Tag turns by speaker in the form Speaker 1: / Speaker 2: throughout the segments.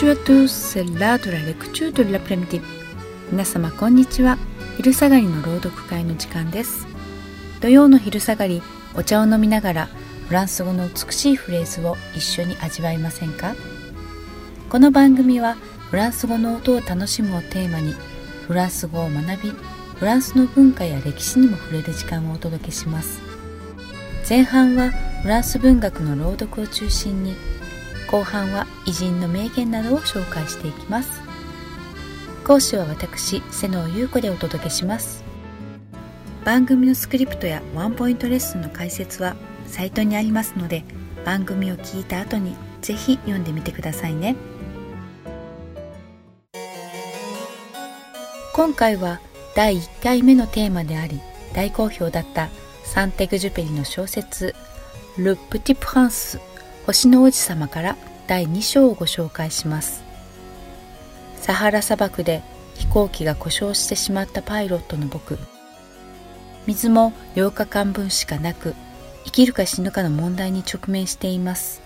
Speaker 1: Bonjour à tous, c'est l'heure de la lecture de l'après-midi. 皆様こんにちは。昼下がりの朗読会の時間です。土曜の昼下がり、お茶を飲みながらフランス語の美しいフレーズを一緒に味わいませんか？この番組はフランス語の音を楽しむをテーマにフランス語を学びフランスの文化や歴史にも触れる時間をお届けします前半はフランス文学の朗読を中心に後半は偉人の名言などを紹介していきます。講師は私瀬能優子でお届けします。番組のスクリプトやワンポイントレッスンの解説はサイトにありますので番組を聞いた後にぜひ読んでみてくださいね。今回は第1回目のテーマであり大好評だったサンテグジュペリの小説「ル・プティ・プランス星の王子様」から第2章をご紹介しますサハラ砂漠で飛行機が故障してしまったパイロットの僕水も8日間分しかなく生きるか死ぬかの問題に直面しています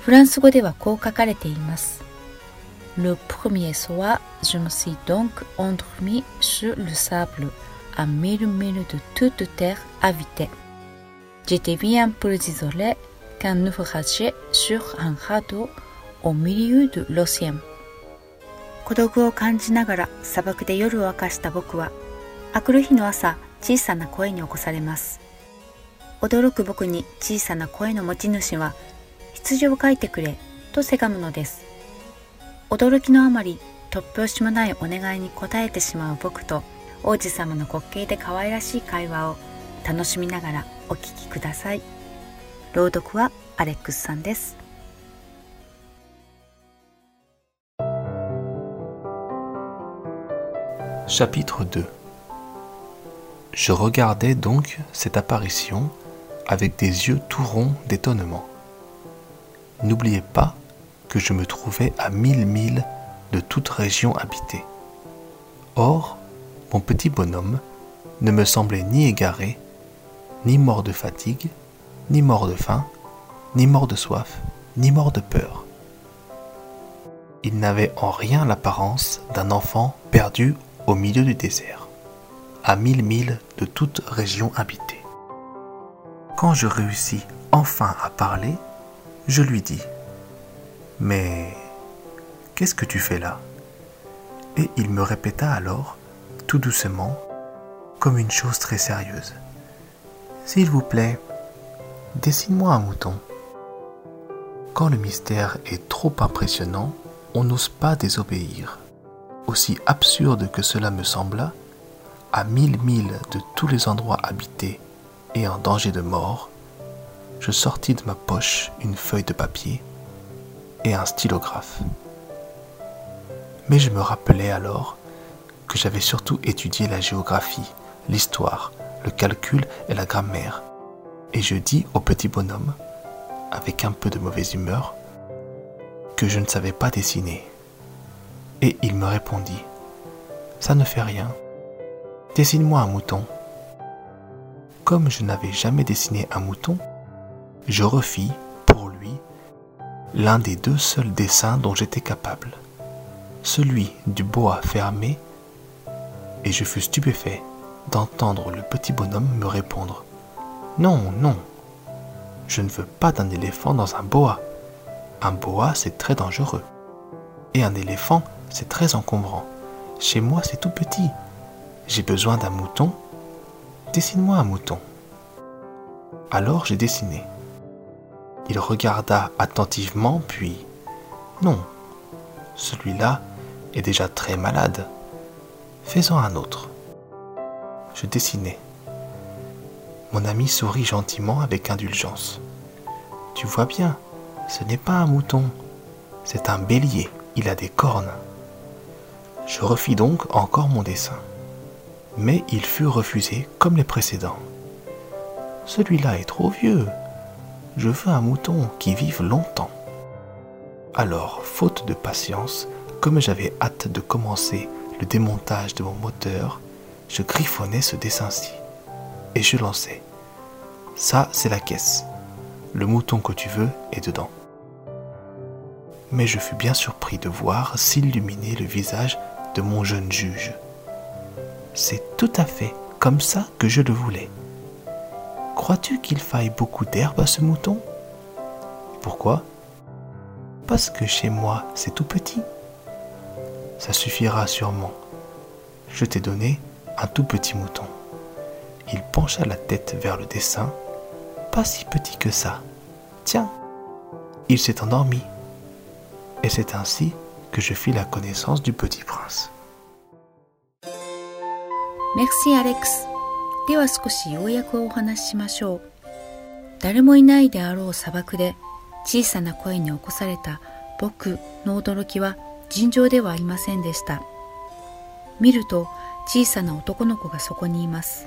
Speaker 1: フランス語ではこう書かれています Le premier soir, je me suis donc endormi sur le sable à mille milles de toute terre habitée. J'étais bien plus isolé qu'un naufragé sur un radeau au milieu de l'océan. 孤独を感じながら砂漠で夜を明かした僕は、あくる日の朝、小さな声に起こされます。驚く僕に小さな声の持ち主は、羊を書いてくれ、とせがむのです。驚きのあまり突拍子もないお願いに応えてしまう僕と王子様の滑稽で可愛らしい会話を楽しみながらお聞きください朗読はアレックスさんです
Speaker 2: Chapitre 2 Je regardais donc cette apparition avec des yeux tout ronds d'étonnement. N'oubliez pas que je me trouvais à mille milles de toute région habitée. Or, mon petit bonhomme ne me semblait ni égaré, ni mort de fatigue, ni mort de faim, ni mort de soif, ni mort de peur. Il n'avait en rien l'apparence d'un enfant perdu au milieu du désert, à mille milles de toute région habitée. Quand je réussis enfin à parler, je lui dis mais qu'est-ce que tu fais là? Et il me répéta alors, tout doucement, comme une chose très sérieuse. S'il vous plaît, dessine-moi un mouton. Quand le mystère est trop impressionnant, on n'ose pas désobéir. Aussi absurde que cela me sembla, à mille milles de tous les endroits habités et en danger de mort, je sortis de ma poche une feuille de papier et un stylographe. Mais je me rappelais alors que j'avais surtout étudié la géographie, l'histoire, le calcul et la grammaire. Et je dis au petit bonhomme, avec un peu de mauvaise humeur, que je ne savais pas dessiner. Et il me répondit, Ça ne fait rien. Dessine-moi un mouton. Comme je n'avais jamais dessiné un mouton, je refis l'un des deux seuls dessins dont j'étais capable, celui du bois fermé, et je fus stupéfait d'entendre le petit bonhomme me répondre Non, non, je ne veux pas d'un éléphant dans un boa. Un boa, c'est très dangereux. Et un éléphant, c'est très encombrant. Chez moi, c'est tout petit. J'ai besoin d'un mouton. Dessine-moi un mouton. Alors j'ai dessiné. Il regarda attentivement, puis Non, celui-là est déjà très malade. Fais-en un autre. Je dessinai. Mon ami sourit gentiment avec indulgence. Tu vois bien, ce n'est pas un mouton, c'est un bélier, il a des cornes. Je refis donc encore mon dessin. Mais il fut refusé comme les précédents. Celui-là est trop vieux, je veux un mouton qui vive longtemps. Alors, faute de patience, comme j'avais hâte de commencer le démontage de mon moteur, je griffonnais ce dessin-ci. Et je lançais. Ça, c'est la caisse. Le mouton que tu veux est dedans. mais je fus bien surpris de voir s'illuminer le visage de mon jeune juge. C'est tout à fait comme ça que je le voulais. Crois-tu qu'il faille beaucoup d'herbe à ce mouton? Pourquoi? Parce que chez moi, c'est tout petit. Ça suffira sûrement. Je t'ai donné un tout petit mouton. Il pencha la tête vers le dessin, pas si petit que ça. Tiens, il s'est endormi. Et c'est ainsi que je fis la connaissance du petit prince.
Speaker 1: Merci Alex. では少し要約をお話ししましょう。誰もいないであろう砂漠で小さな声に起こされた僕の驚きは尋常ではありませんでした。見ると小さな男の子がそこにいます。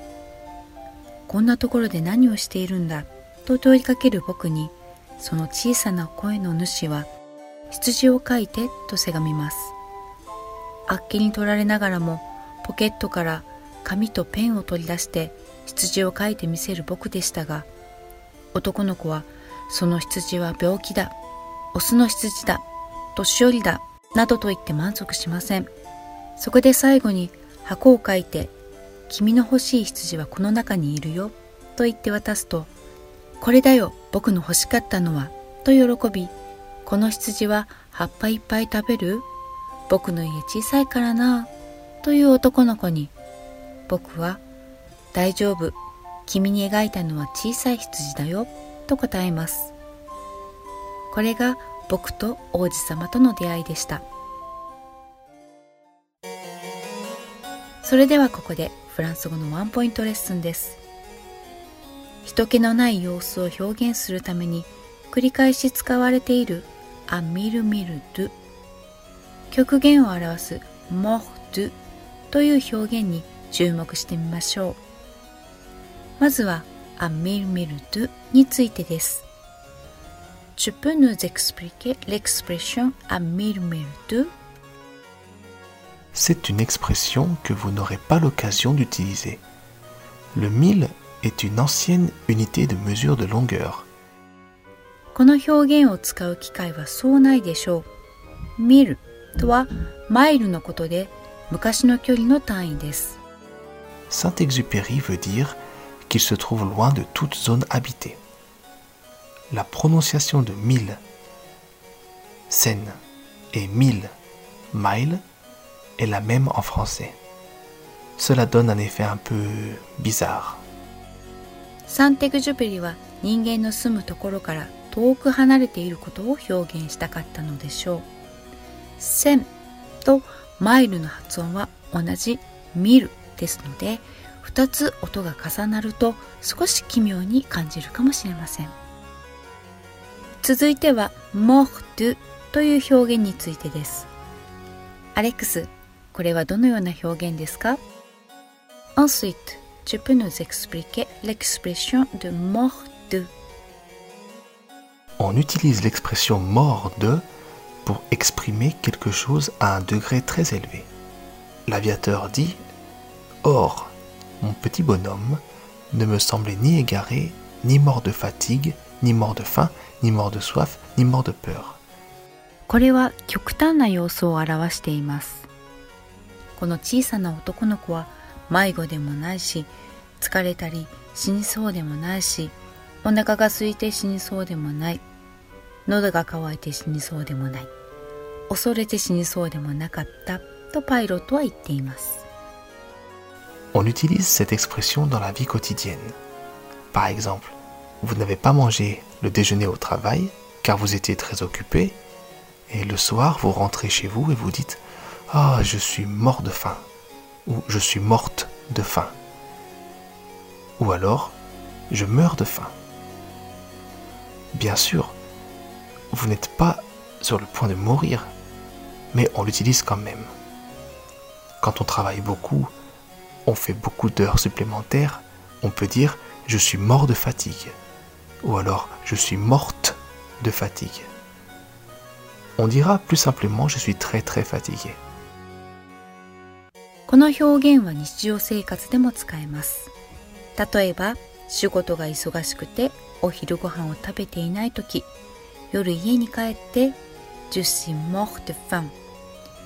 Speaker 1: こんなところで何をしているんだと問いかける僕にその小さな声の主は羊を書いてとせがみます。あっけに取られながらもポケットから紙とペンを取り出して羊を書いてみせる僕でしたが男の子はその羊は病気だオスの羊だ年寄りだなどと言って満足しませんそこで最後に箱を書いて君の欲しい羊はこの中にいるよ。と言って渡すとこれだよ僕の欲しかったのは。と喜びこの羊は葉っぱいっぱい食べる？僕の家小さいからな。という男の子に僕は大丈夫。君に描いたのは小さい羊だよ。と答えます。これが僕と王子様との出会いでした。それではここでフランス語のワンポイントレッスンです。人気のない様子を表現するために繰り返し使われているアミルミルドゥ。極限を表すモフドゥ。という表現に注目してみましょう。まずはアミルミルドゥについてです。Tu peux nous expliquer l'expression à mille mille deux.
Speaker 2: C'est une expression que vous n'aurez pas l'occasion d'utiliser. Le mille est une ancienne unité de mesure de longueur.
Speaker 1: この表現を使う機会はそうないでしょう。ミルとはマイルのことで昔の距離の単位です。
Speaker 2: Saint-Exupéry veut dire qu'il se trouve loin de toute zone habitée. La prononciation de mille, sen et mille, mile est la même en français. Cela donne un effet un peu bizarre.
Speaker 1: サンテグジュペリは人間の住むところから遠く離れていることを表現したかったのでしょう。線とマイルの発音は同じ見るですので2つ音が重なると少し奇妙に感じるかもしれません。続いてはモフドゥという表現についてです。アレックス、これはどのような表現ですか Ensuite, tu peux nous expliquer l'expression de mort de
Speaker 2: On utilise l'expression mort de pour exprimer quelque chose à un degré très élevé. L'aviateur dit Or, mon petit bonhomme ne me semblait ni égaré, ni mort de fatigue, ni mort de faim, ni mort de soif, ni mort de peur.
Speaker 1: これは極端な様子を表しています。 この小さな男の子は迷子でもないし、疲れたり死にそうでもないし、お腹が空いて死にそうでもない。喉が渇いて死にそうでもない。恐れて死にそうでもなかったとパイロットは言っています。
Speaker 2: On utilise cette expression dans la vie quotidienne. Par exemple, vous n'avez pas mangé le déjeuner au travail car vous étiez très occupé et le soir vous rentrez chez vous et vous dites ah, je suis mort de faim ou je suis morte de faim ou alors je meurs de faim. Bien sûr, vous n'êtes pas sur le point de mourir, mais on l'utilise quand même. Quand on travaille beaucoup, on fait beaucoup d'heures supplémentaires, on peut dire je suis mort de fatigue ou alors je suis morte de fatigue. On dira plus simplement je suis très très fatigué.
Speaker 1: この表現は日常生活でも使えます。例えば、仕事が忙しくてお昼ご飯を食べていない時夜家に帰って Je suis mort de faim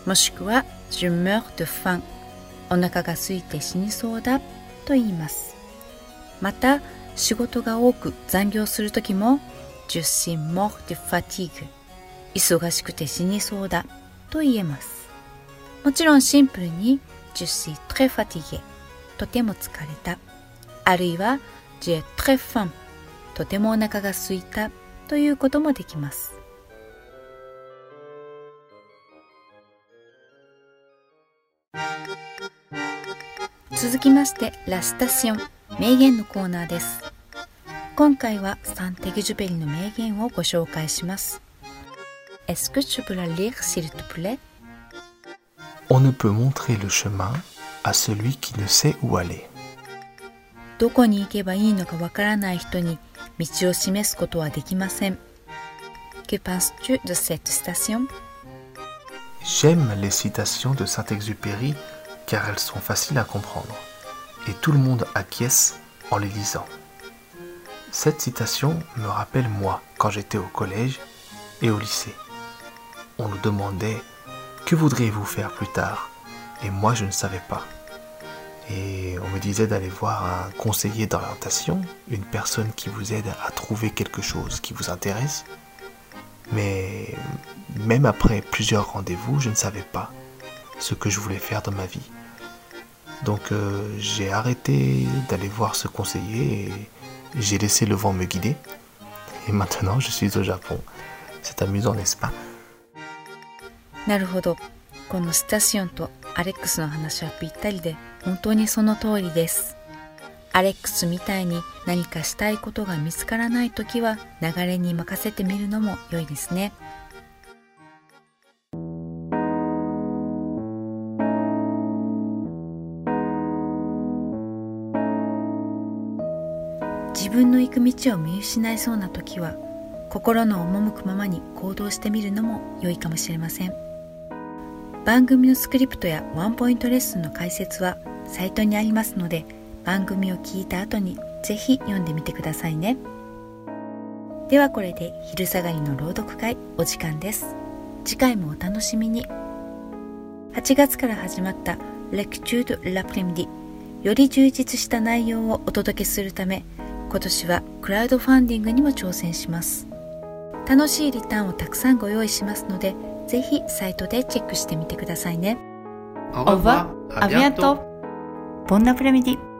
Speaker 1: もしくは Je meurs de faim お腹が空いて死にそうだと言いますまた仕事が多く残業するときも Je suis mort de fatigue 忙しくて死にそうだと言えますもちろんシンプルに Je suis très fatigué とても疲れたあるいは J'ai très faim. とてもお腹が空いたということもできます続きましてラスタシオン名言のコーナーです今回はサンテグジュペリの名言をご紹介します Est-ce que tu peux la lire s'il te plaît?
Speaker 2: On ne peut montrer le chemin à celui qui ne sait où aller.
Speaker 1: どこに行けばいいのかわからない人に道を示すことはできません Que penses-tu de cette citation
Speaker 2: J'aime les citations de Saint-Exupéry car elles sont faciles à comprendre et tout le monde acquiesce en les lisant. Cette citation me rappelle moi quand j'étais au collège et au lycée. On nous demandait que voudriez-vous faire plus tard? Et moi je ne savais pas. Et on me disait d'aller voir un conseiller d'orientation, une personne qui vous aide à trouver quelque chose qui vous intéresse. Mais même après plusieurs rendez-vous, je ne savais pas ce que je voulais faire dans ma vie. Donc euh, j'ai arrêté d'aller voir ce conseiller et j'ai laissé le vent me guider. Et maintenant, je suis au Japon. C'est amusant, n'est-ce pas?
Speaker 1: なるほど。このスタシオンとアレックスの話はぴったりで本当にその通りです。アレックスみたいに何かしたいことが見つからないときは流れに任せてみるのも良いですね。自分の行く道を見失いそうな時は心の赴くままに行動してみるのも良いかもしれません。番組のスクリプトやワンポイントレッスンの解説はサイトにありますので番組を聞いた後にぜひ読んでみてくださいね。ではこれで昼下がりの朗読会お時間です。次回もお楽しみに。8月から始まった Lecture de l'après-midiより充実した内容をお届けするため今年はクラウドファンディングにも挑戦します。楽しいリターンをたくさんご用意しますのでぜひサイトでチェックしてみてくださいね。
Speaker 2: Au あ
Speaker 1: りがとう !Bon a p r e